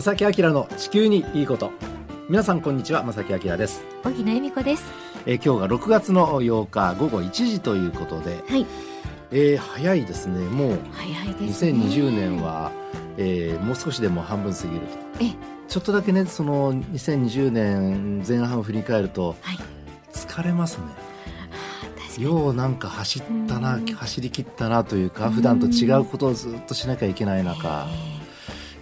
正木明の地球にいいこと。皆さんこんにちは正木明です。小木恵美子です。えー、今日が6月の8日午後1時ということで、はい。えー、早いですね。もう早いですね。2020年は、えー、もう少しでも半分過ぎると。え。ちょっとだけねその2020年前半を振り返るとはい。疲れますね。ようなんか走ったなうん。走り切ったなというかうん普段と違うことをずっとしなきゃいけない中。え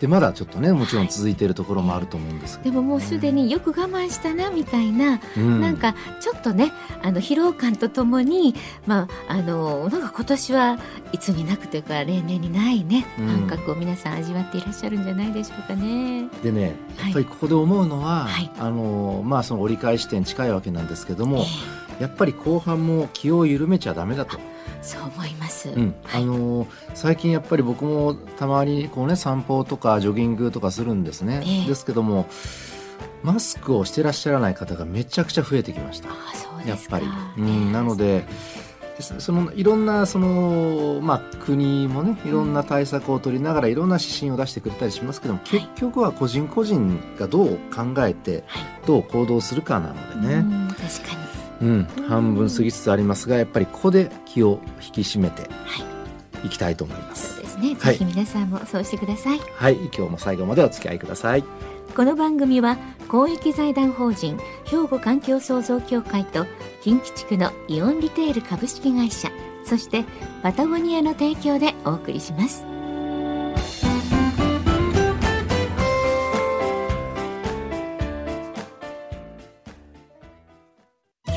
でまだちょっとねもちろん続いているところもあると思うんですけど、ーでももうすでによく我慢したなみたいな、うん。なんかちょっとねあの疲労感とともにまああのなんか今年はいつになくというか例年にないねうん。感覚を皆さん味わっていらっしゃるんじゃないでしょうかね。でねはい。やっぱりここで思うのは、はい。あのまあその折り返し点近いわけなんですけども、えやっぱり後半も気を緩めちゃダメだと、ーそう思います。うん。はい。あの最近やっぱり僕もたまにこう、ね、散歩とかジョギングとかするんですね、ええ。ですけどもマスクをしてらっしゃらない方がめちゃくちゃ増えてきました。やっぱり、うん、なのでそそのいろんなその、まあ、国もねいろんな対策を取りながらいろんな指針を出してくれたりしますけども、結局は個人個人がどう考えてはい。どう行動するかなのでね、うん確かにうん半分過ぎつつありますがやっぱりここで気を引き締めてはい。いきたいと思います。そうですね。はい。ぜひ皆さんもそうしてください。はい。今日も最後までお付き合いください。この番組は公益財団法人兵庫環境創造協会と近畿地区のイオンリテール株式会社そしてパタゴニアの提供でお送りします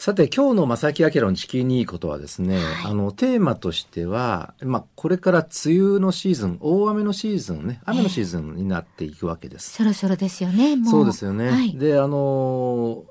さて今日の正木明の地球にいいことはですね、はい。あのテーマとしては、まあ、これから梅雨のシーズン大雨のシーズンね雨のシーズンになっていくわけです、そろそろですよねもう。そうですよね、はい。であの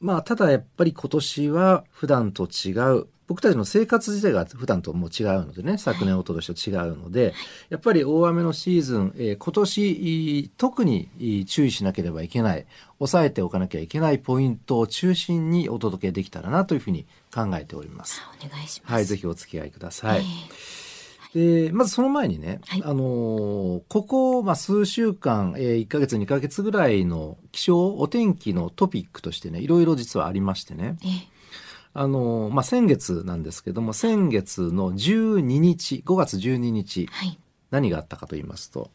まあただやっぱり今年は普段と違う僕たちの生活自体が普段ともう違うのでね昨年一昨年と違うので、やっぱり大雨のシーズン、えー今年いい特にいい注意しなければいけない抑えておかなきゃいけないポイントを中心にお届けできたらなというふうに考えております。お願いします。はい、ぜひお付き合いください。えでまずその前にね、はい。あのーここ、まあ、数週間、えー、1ヶ月2ヶ月ぐらいの気象お天気のトピックとしてねいろいろ実はありましてね、ーえあのーまあ、先月なんですけども先月の12日5月12日ーはい。何があったかと言いますと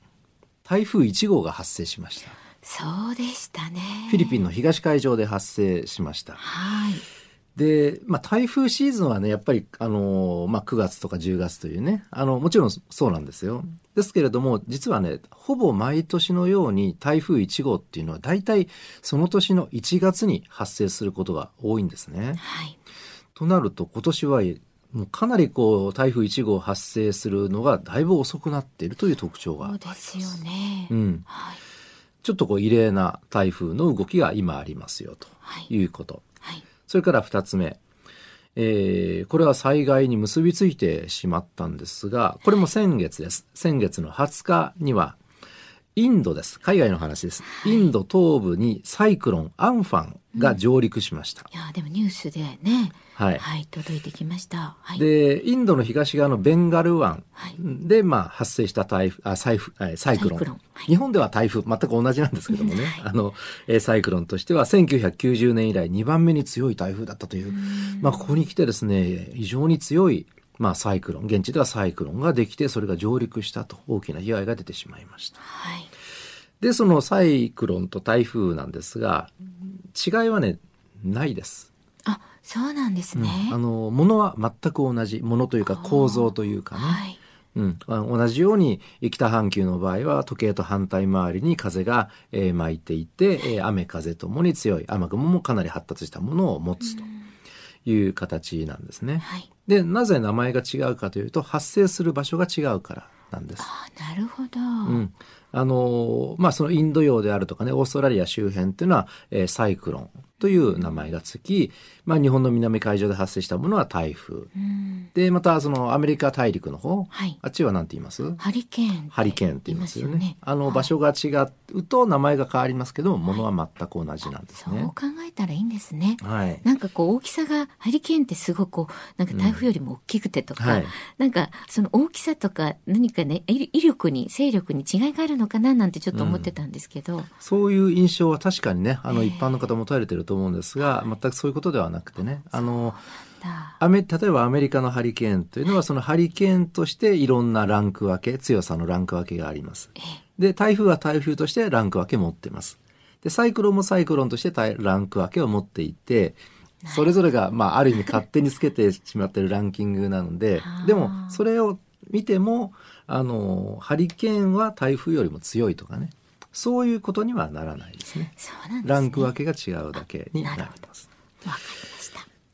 台風1号が発生しました。そうでしたね。フィリピンの東海上で発生しました。はい。で、まあ、台風シーズンはね、やっぱり、あのーまあ、9月とか10月というね、あの、もちろんそうなんですよ。ですけれども、実はね、ほぼ毎年のように台風1号っていうのは、大体その年の1月に発生することが多いんですね。はいとなると、今年は、もうかなりこう、台風1号発生するのがだいぶ遅くなっているという特徴があそうります。ですよね、うん。はいちょっとこう、異例な台風の動きが今ありますよ、とはいいうこと。はいそれから二つ目。えーこれは災害に結びついてしまったんですが、これも先月です。先月の20日には、インドです。海外の話です。インド東部にサイクロン、アンファンが上陸しました。いやでもニュースでねはい。はい届いてきました。はい。で、インドの東側のベンガル湾はい。で、まあ、発生した台風、あ、サイフ、あサイクロン。サイクロン。はい。日本では台風、全く同じなんですけどもね、あの、えーサイクロンとしては1990年以来2番目に強い台風だったという、まあ、ここに来てですね、非常に強い、まあ、サイクロン、現地ではサイクロンができて、それが上陸したと、大きな被害が出てしまいました。はいで、そのサイクロンと台風なんですが、違いはね、ないです。あそうなんですね、あの、ものは全く同じ、ものというか構造というかね。はいうん、あ同じように北半球の場合は時計と反対回りに風が、えー巻いていて、えー雨風ともに強い雨雲もかなり発達したものを持つという形なんですね。はいでなぜ名前が違うかというと発生する場所が違うからなんです。あなるほど、うん、あの、まあ、そのインド洋であるとかね、オーストラリア周辺っていうのは、えーサイクロンという名前がつき、まあ、日本の南海上で発生したものは台風。うんで、またそのアメリカ大陸の方、はいあっちは何て言います？ハリケーンハリケーンって言いますよね。よねあの、場所が違うと名前が変わりますけど、ものは全く同じなんですね。そう考えたらいいんですね。はい。なんかこう大きさがハリケーンってすごくこうなんか台風よりも大きくてとか、はいなんかその大きさとか何かね威威力に勢力に違いがあるのかななんてちょっと思ってたんですけど、そういう印象は確かにね、あの、ええ。一般の方も持たれてると思うんですが、全くそういうことではなくてね、あの、だ。アメ例えばアメリカのハリケーンというのはそのハリケーンとしていろんなランク分け強さのランク分けがあります。えで台風は台風としてランク分け持ってます。でサイクロンもサイクロンとしてランク分けを持っていてそれぞれが、まあ、ある意味勝手につけてしまってるランキングなのででもそれを見てもあのハリケーンは台風よりも強いとかねそういうことにはならないですねすね。ランク分けが違うだけになります。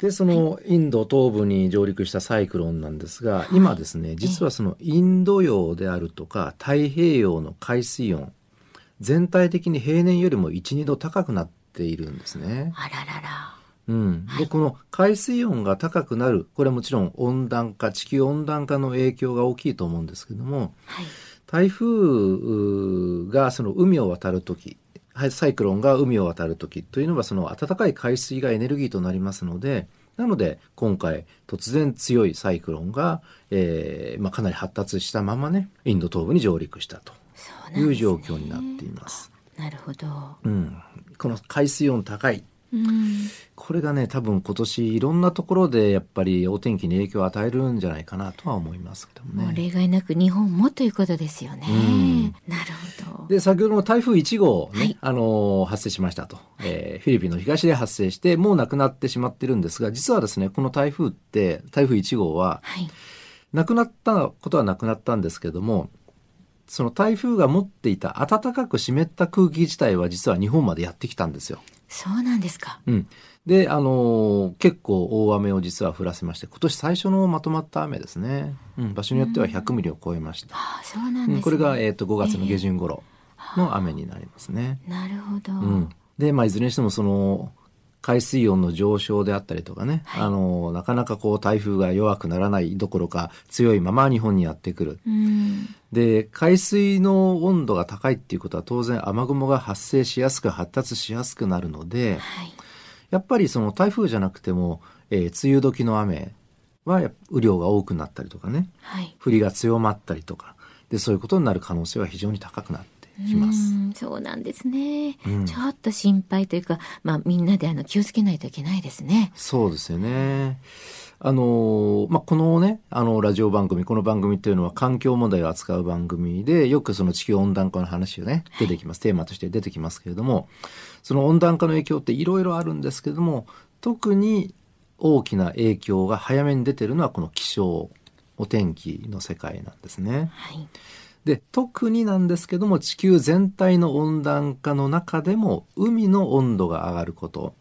で、そのインド東部に上陸したサイクロンなんですが、今ですね、実はそのインド洋であるとか太平洋の海水温、全体的に平年よりも1、2度高くなっているんですね。あららら。うん。で、この海水温が高くなる、これはもちろん温暖化、地球温暖化の影響が大きいと思うんですけども、はい。台風がその海を渡るとき、はいサイクロンが海を渡るときというのはその暖かい海水がエネルギーとなりますので、なので今回突然強いサイクロンが、えーまあ、かなり発達したままね、インド東部に上陸したという状況になっています。なるほど。うん。この海水温高い。うん。これがね、多分今年いろんなところでやっぱりお天気に影響を与えるんじゃないかなとは思いますけどもね。例外なく日本もということですよね。うんなるほど。で、先ほどの台風1号ね、はいあのー発生しましたと、えーフィリピンの東で発生して、もうなくなってしまってるんですが、実はですね、この台風って、台風1号は、はい。なくなったことはなくなったんですけども、その台風が持っていた暖かく湿った空気自体は実は日本までやってきたんですよ。そうなんですか。うん。で、あのー結構大雨を実は降らせまして、今年最初のまとまった雨ですね。うん、場所によっては100ミリを超えました。ああ、そうなんですね。うん、これが、えっ、と、5月の下旬頃の雨になりますね。なるほど。うん、で、まあ、いずれにしてもその海水温の上昇であったりとかね、はいあのなかなかこう台風が弱くならないどころか強いまま日本にやってくる。うん。で海水の温度が高いっていうことは当然雨雲が発生しやすく発達しやすくなるのではい。やっぱりその台風じゃなくても、えー梅雨時の雨は雨量が多くなったりとかねはい。降りが強まったりとかでそういうことになる可能性は非常に高くなってきます。うんそうなんですね、うんちょっと心配というか、まあ、みんなであの気をつけないといけないですね。そうですよね。あのまあ、このね、あの、ラジオ番組、この番組っていうのは環境問題を扱う番組で、よくその地球温暖化の話がね、出てきます。テーマとして出てきますけれども、その温暖化の影響っていろいろあるんですけれども、特に大きな影響が早めに出てるのはこの気象、お天気の世界なんですね。はい。で、特になんですけども、地球全体の温暖化の中でも、海の温度が上がること。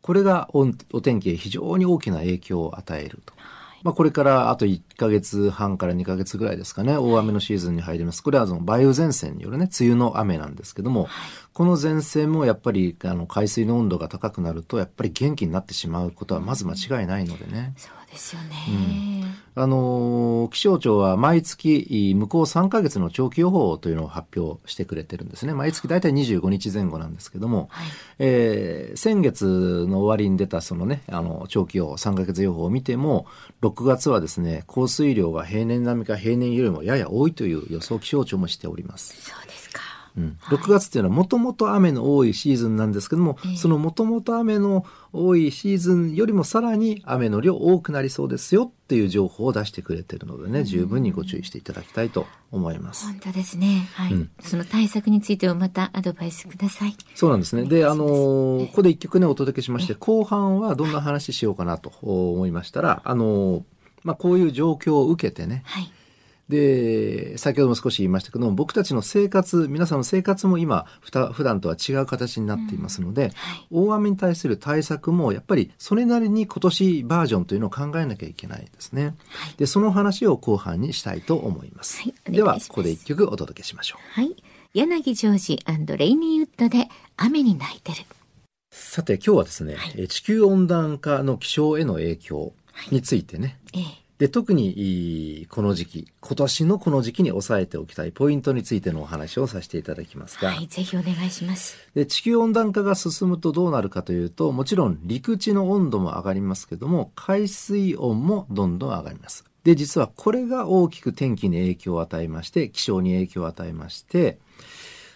これがおお天気へ非常に大きな影響を与えると。まあ、これからあと1ヶ月半から2ヶ月ぐらいですかね、大雨のシーズンに入ります。これはその梅雨前線によるね、梅雨の雨なんですけども、この前線もやっぱりあの海水の温度が高くなると、やっぱり元気になってしまうことはまず間違いないのでね。そうですよね。あの気象庁は毎月向こう3ヶ月の長期予報というのを発表してくれてるんですね。毎月大体25日前後なんですけども、はい。えー先月の終わりに出たそのね、あの、長期予報、3ヶ月予報を見ても、6月はですね、降水量が平年並みか平年よりもやや多いという予想気象庁もしております。そうですか。うん、6月っていうのはもともと雨の多いシーズンなんですけども、ええそのもともと雨の多いシーズンよりもさらに雨の量多くなりそうですよっていう情報を出してくれてるのでね、十分にご注意していただきたいと思います。本当ですね。はい、うんその対策についてはまたアドバイスください。そうなんですね。で、あのーええここで一曲ね、お届けしまして、後半はどんな話しようかなと思いましたら、あのーまあ、こういう状況を受けてね、はい。で、先ほども少し言いましたけども、僕たちの生活、皆さんの生活も今、ふた普段とは違う形になっていますので、はい。大雨に対する対策もやっぱりそれなりに今年バージョンというのを考えなきゃいけないですね。で、その話を後半にしたいと思います。はいますでは、ここで一曲お届けしましょう。はい。柳ジョージレイニーウッドで雨に泣いてる。さて今日はですね、はい、地球温暖化の気象への影響についてね、はい、で特にこの時期今年のこの時期に押さえておきたいポイントについてのお話をさせていただきますが、はい、ぜひお願いします。で地球温暖化が進むとどうなるかというともちろん陸地の温度も上がりますけども海水温もどんどん上がります。で実はこれが大きく天気に影響を与えまして気象に影響を与えまして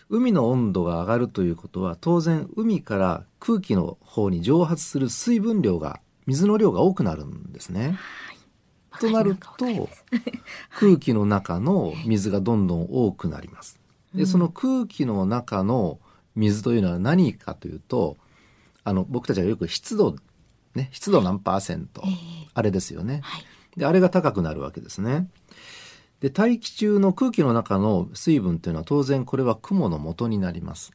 海の温度が上がるということは当然海から空気の方に蒸発する水分量が水の量が多くなるんですね。となると空気の中の水がどんどん多くなります。でその空気の中の水というのは何かというとあの僕たちがよく湿度ね湿度何パーセント、あれですよね。であれが高くなるわけですね。で大気中の空気の中の水分というのは当然これは雲の元になります。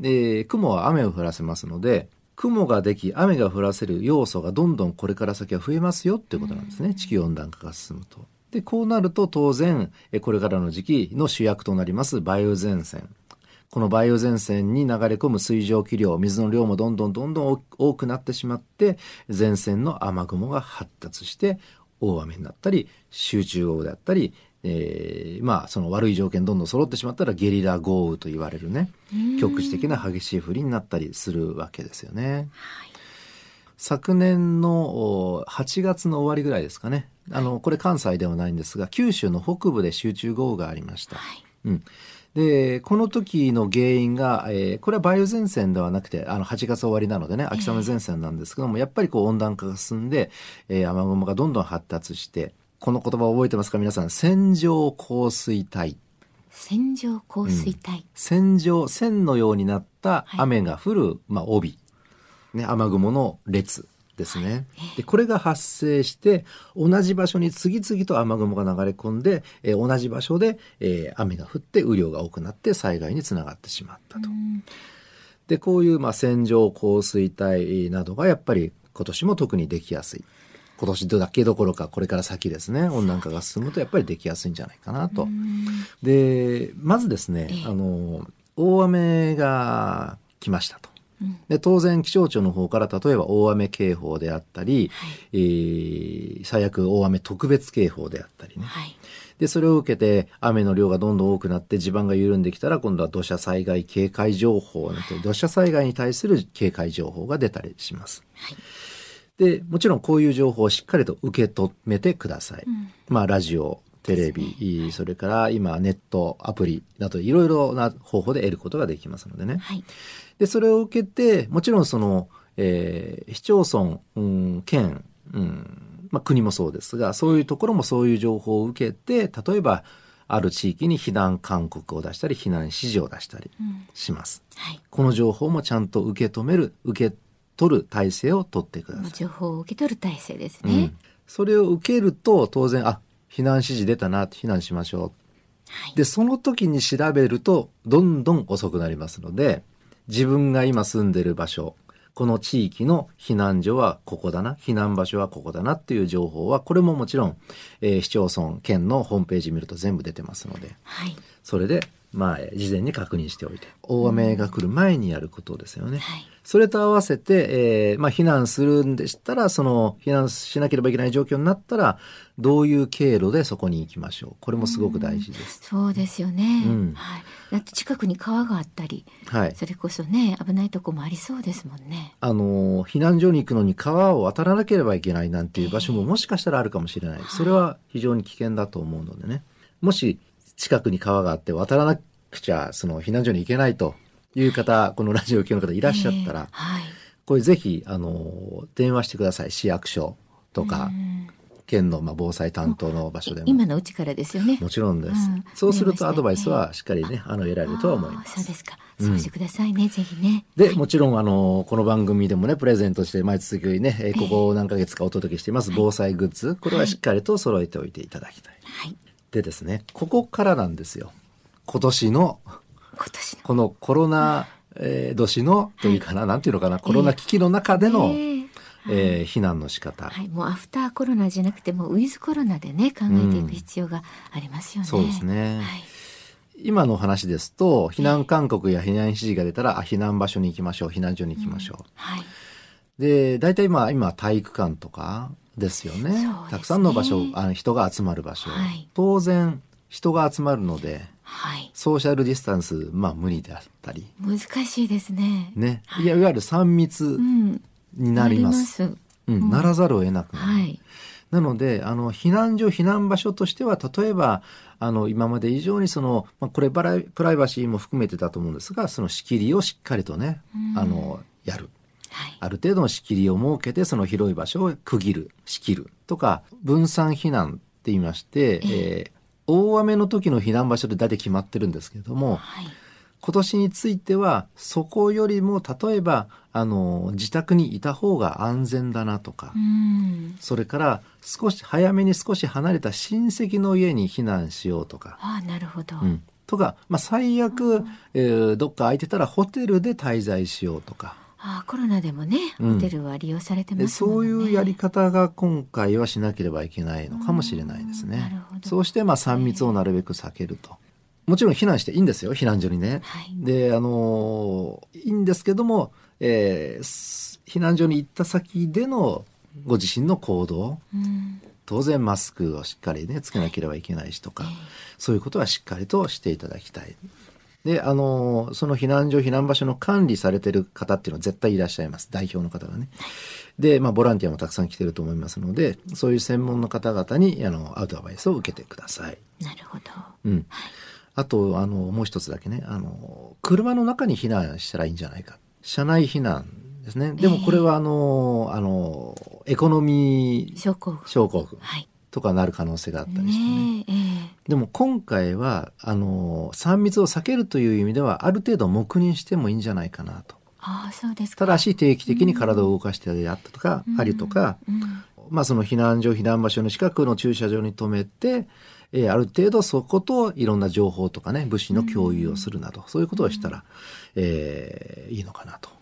で雲は雨を降らせますので雲ができ雨が降らせる要素がどんどんこれから先は増えますよっていうことなんですね地球温暖化が進むと。でこうなると当然これからの時期の主役となります梅雨前線この梅雨前線に流れ込む水蒸気量水の量もどんどんどんどん多くなってしまって前線の雨雲が発達して大雨になったり集中豪雨であったりえー、まあその悪い条件どんどん揃ってしまったらゲリラ豪雨と言われるね局地的な激しい降りになったりするわけですよね。はい、昨年の8月の終わりぐらいですかね。あのこれ関西ではないんですが九州の北部で集中豪雨がありました。はい、うん。で、この時の原因が、えー、これは梅雨前線ではなくて、あの、8月終わりなのでね、秋雨前線なんですけども、やっぱりこう温暖化が進んで、えー、雨雲がどんどん発達して、この言葉を覚えてますか？皆さん。線状降水帯。線状降水帯、うん、線状線のようになった雨が降る、はい、まあ、帯、ね、雨雲の列ですね、はい、でこれが発生して同じ場所に次々と雨雲が流れ込んで、えー、同じ場所で、えー、雨が降って雨量が多くなって災害につながってしまったと。でこういう、まあ、線状降水帯などがやっぱり今年も特にできやすい。今年だけどころかこれから先ですね。温暖化が進むとやっぱりできやすいんじゃないかなと。でまずですね、あの大雨が来ましたと。で当然気象庁の方から例えば大雨警報であったり、はい、えー、最悪大雨特別警報であったりね、はい、でそれを受けて雨の量がどんどん多くなって地盤が緩んできたら今度は土砂災害警戒情報など土砂災害に対する警戒情報が出たりします。はいで、もちろんこういう情報をしっかりと受け止めてください。うん、まあ、ラジオ、テレビ、ね、それから今ネット、アプリなどいろいろな方法で得ることができますのでね。はい、で、それを受けて、もちろんその、えー、市町村、うん、県、うん、まあ、国もそうですが、そういうところもそういう情報を受けて、例えば、ある地域に避難勧告を出したり、避難指示を出したりします。うんはい、この情報もちゃんと受け止める、受け取る体制を取ってください。情報を受け取る体制ですね。うん、それを受けると当然あ避難指示出たな避難しましょう。はい、でその時に調べるとどんどん遅くなりますので自分が今住んでる場所この地域の避難所はここだな避難場所はここだなっていう情報はこれももちろん、えー、市町村県のホームページ見ると全部出てますので、はい、それでまあ事前に確認しておいて大雨が来る前にやることですよね。はいそれと合わせて、えー、まあ、避難するんでしたら、その、避難しなければいけない状況になったら、どういう経路でそこに行きましょう。これもすごく大事です。うそうですよね。うん、はい。だって近くに川があったり、はい。それこそね、危ないとこもありそうですもんね。あの、避難所に行くのに川を渡らなければいけないなんていう場所ももしかしたらあるかもしれない。えー、それは非常に危険だと思うのでね。もし、近くに川があって渡らなくちゃ、その避難所に行けないという方、このラジオ聴の方いらっしゃったら、はい、これぜひ、あの、電話してください。市役所とか、県のまあ防災担当の場所でも。今のうちからですよね。もちろんです。うん、そうするとアドバイスはしっかりね、あの、得られるとは思います。そうですか。そうしてくださいね、うん、ぜひね。で、もちろん、あの、この番組でもね、プレゼントして毎月ね、えー、ここ何ヶ月かお届けしています、防災グッズ。これはしっかりと揃えておいていただきたい。はい。でですね、ここからなんですよ。今年のこのコロナ、えー、年のというかな、はい、なんていうのかなコロナ危機の中での、えー、えー、避難の仕方、はい、もうアフターコロナじゃなくてもウィズコロナでね考えていく必要がありますよね。うん、そうですね、はい。今の話ですと、避難勧告や避難指示が出たら、あ、避難場所に行きましょう、避難所に行きましょう。はい。で、大体今、今、体育館とかですよね。ね。たくさんの場所、あの人が集まる場所。はい。当然、人が集まるので、はい。ソーシャルディスタンス、まあ無理であったり、難しいですね。ね。いやいわゆる3密うん。になります。なりうん、ならざるを得なくなる。はい。なので、あの、避難所、避難場所としては、例えば、あの、今まで以上にその、まあ、これプライ、プライバシーも含めてだと思うんですが、その仕切りをしっかりとね、あの、やる。はい。ある程度の仕切りを設けて、その広い場所を区切る、仕切るとか、分散避難って言いまして、えー大雨の時の避難場所で大体決まってるんですけれども、はい。今年については、そこよりも、例えば、あの、自宅にいた方が安全だなとか、うん。それから少し早めに少し離れた親戚の家に避難しようとか、ああ、なるほど。うん、とか、まあ、最悪、えーどっか空いてたらホテルで滞在しようとか、ああ、コロナでもね、うんホテルは利用されてでますもんね。そういうやり方が今回はしなければいけないのかもしれないですねそうしてまあ3密をなるべく避けると。もちろん避難していいんですよ、避難所にね。はいで、あのーいいんですけども、えーす避難所に行った先でのご自身の行動、うん。当然マスクをしっかりね、つけなければいけないしとか、ええそういうことはしっかりとしていただきたい。で、あの、その避難所、避難場所の管理されてる方っていうのは絶対いらっしゃいます。代表の方がね。で、まあ、ボランティアもたくさん来てると思いますので、そういう専門の方々に、あの、アウトアバイスを受けてください。なるほど。うん。あと、あの、もう一つだけね、あの、車の中に避難したらいいんじゃないか。車内避難ですね。でもこれは、あの、あの、エコノミー症候群。症候群はい。とかなる可能性があったりしてね。ねえ、ええでも今回は、あの、3密を避けるという意味では、ある程度黙認してもいいんじゃないかなと。ああ、そうですか。ただし定期的に体を動かしてやったとか、うんありとか、うんまあその避難所、避難場所の近くの駐車場に停めて、えーある程度そこといろんな情報とかね、物資の共有をするなど、そういうことをしたら、えーいいのかなと。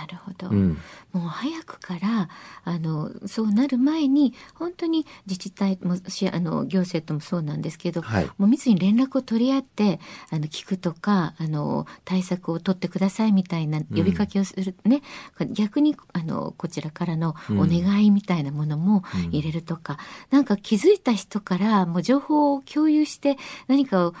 なるほど。うん。もう早くからあのそうなる前に本当に自治体もしあの行政ともそうなんですけど、はい。もう密に連絡を取り合ってあの聞くとかあの対策を取ってくださいみたいな呼びかけをする、ね。逆にあのこちらからのお願いみたいなものも入れるとか、なんか気づいた人からもう情報を共有して何かを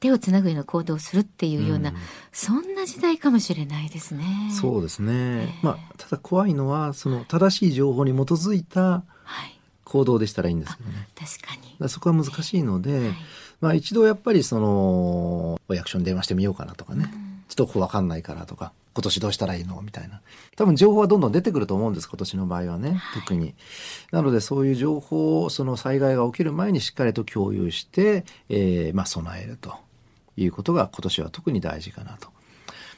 手をつなぐような行動をするっていうような、うんそんな時代かもしれないですね。そうですね。えまあ、ただ怖いのは、その正しい情報に基づいたはい、行動でしたらいいんですけどね。確かにそこは難しいので、はいまあ一度やっぱりその、お役所に電話してみようかなとかね。ちょっとここわかんないからとか、今年どうしたらいいのみたいな。多分情報はどんどん出てくると思うんです、今年の場合はね、特に。なのでそういう情報を、その災害が起きる前にしっかりと共有して、えーまあ備えるということが今年は特に大事かなと。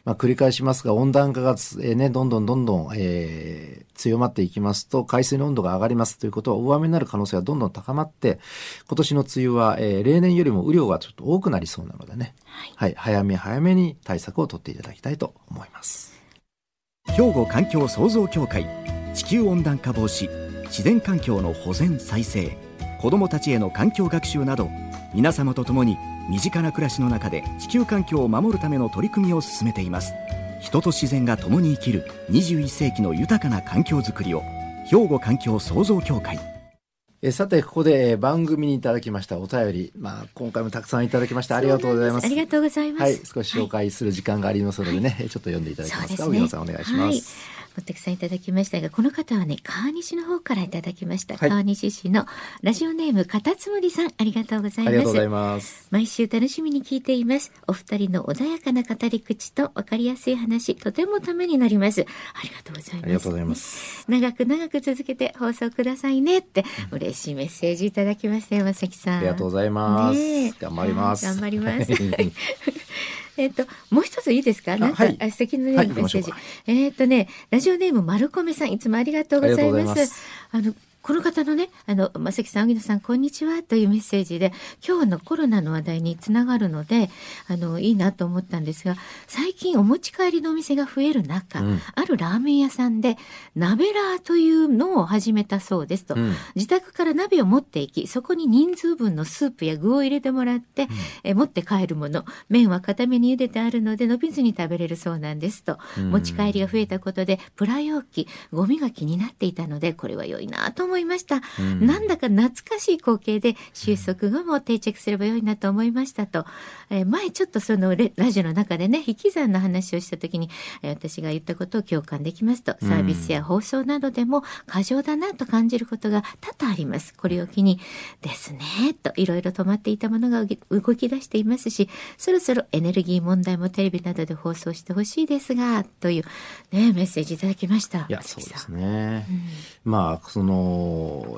まあ、繰り返しますが、温暖化がつ、えーね、どんどんどんどん、えー強まっていきますと、海水の温度が上がりますということは、大雨になる可能性がどんどん高まって、今年の梅雨は、えー例年よりも雨量がちょっと多くなりそうなのでね、はい、早め早めに対策を取っていただきたいと思います。兵庫環境創造協会地球温暖化防止自然環境の保全再生子どもたちへの環境学習など皆様と共に身近な暮らしの中で地球環境を守るための取り組みを進めています人と自然が共に生きる21世紀の豊かな環境づくりを兵庫環境創造協会えーさて、ここで、えー番組にいただきましたお便り、まあ、今回もたくさんいただきましてありがとうございます。ありがとうございます。はい、少し紹介する時間がありますのでね、えーちょっと読んでいただけますか。荻野さんお願いしまはいす。。もたくさんいただきましたが、この方はね、川西の方からいただきました。はい川西市のラジオネーム、かたつむりさん、ありがとうございます。ありがとうございます。毎週楽しみに聞いています。お二人の穏やかな語り口と分かりやすい話、とてもためになります。ありがとうございます。ありがとうございます。長く長く続けて放送くださいねって、嬉しいメッセージいただきましたよ、まさん。ありがとうございます。ねえ頑張ります。はい頑張りますはい えっと、もう一ついいですか？なんか、はいあ素敵なね、はいメッセージ。えっとね、ラジオネーム、丸米さん、いつもありがとうござ。いますあの、この方のね、あの、まさきさん、荻野さん、こんにちはというメッセージで、今日のコロナの話題につながるので、あの、いいなと思ったんですが、最近お持ち帰りのお店が増える中、うんあるラーメン屋さんで、鍋ラーというのを始めたそうですと。うん自宅から鍋を持っていき、そこに人数分のスープや具を入れてもらって、え持って帰るもの。麺は固めに茹でてあるので伸びずに食べれるそうなんですと。うん持ち帰りが増えたことで、プラ容器、ゴミが気になっていたので、これは良いなと思いました。うんなんだか懐かしい光景で、収束後も定着すれば良いなと思いましたと。えー前ちょっとそのレラジオの中でね、引き算の話をした時に、えー私が言ったことを共感できますと、サービスや放送などでも過剰だなと感じることが多々あります。これを機に、ですね、といろいろ止まっていたものが動き出していますし、そろそろエネルギー問題もテレビなどで放送してほしいですが、というね、メッセージいただきました。いや、そうですね。まあ、その、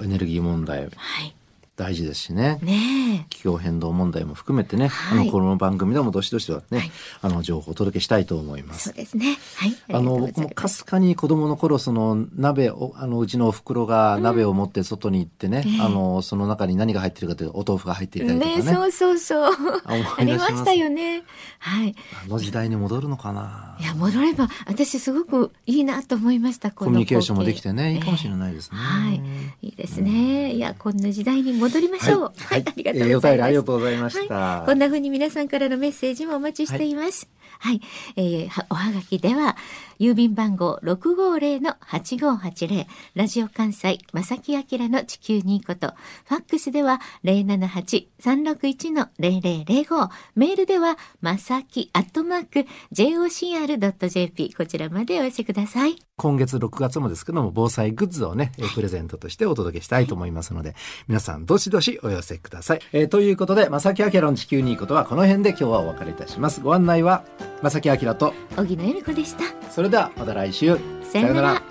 エネルギー問題、はい。大事ですしね。ねえ。気候変動問題も含めてね、はいあの、この番組でもどしどしとね、はいあの、情報をお届けしたいと思いますそう。ですね。はい。あの、僕もかすかに子供の頃、その鍋を、あの、うちのお袋が鍋を持って外に行ってね、ええあの、その中に何が入ってるかというとお豆腐が入っていたりとかね。ねそうそうそう。ありましたよね。はい。あの時代に戻るのかないや、戻れば、私すごくいいなと思いました。コミュニケーションもできてね、いいかもしれない。ですね。はい。いいですね。いや、こんな時代に戻りましょう。はい。ありがとうございます。えーお便りありがとうございました。はい、こんな風に皆さんからのメッセージもお待ちしています。はい、はいえーおはがきでは、郵便番号650-8580、ラジオ関西、正木明の地球にいいこと、ファックスでは078-361-0005、メールでは、まさきアットマーク、jocr.jp、こちらまでお寄せください。今月6月もですけども、防災グッズをね、えープレゼントとしてお届けしたいと思いますので、皆さんどしどしお寄せください。えーということで、正木明の地球にいいことはこの辺で今日はお別れいたします。ご案内は、正木明と、荻野恵美子でした。それではまた来週。さよなら。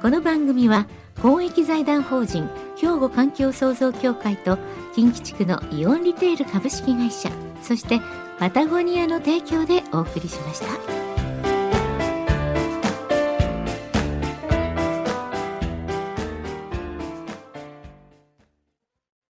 この番組は公益財団法人兵庫環境創造協会と近畿地区のイオンリテール株式会社そしてパタゴニアの提供でお送りしました。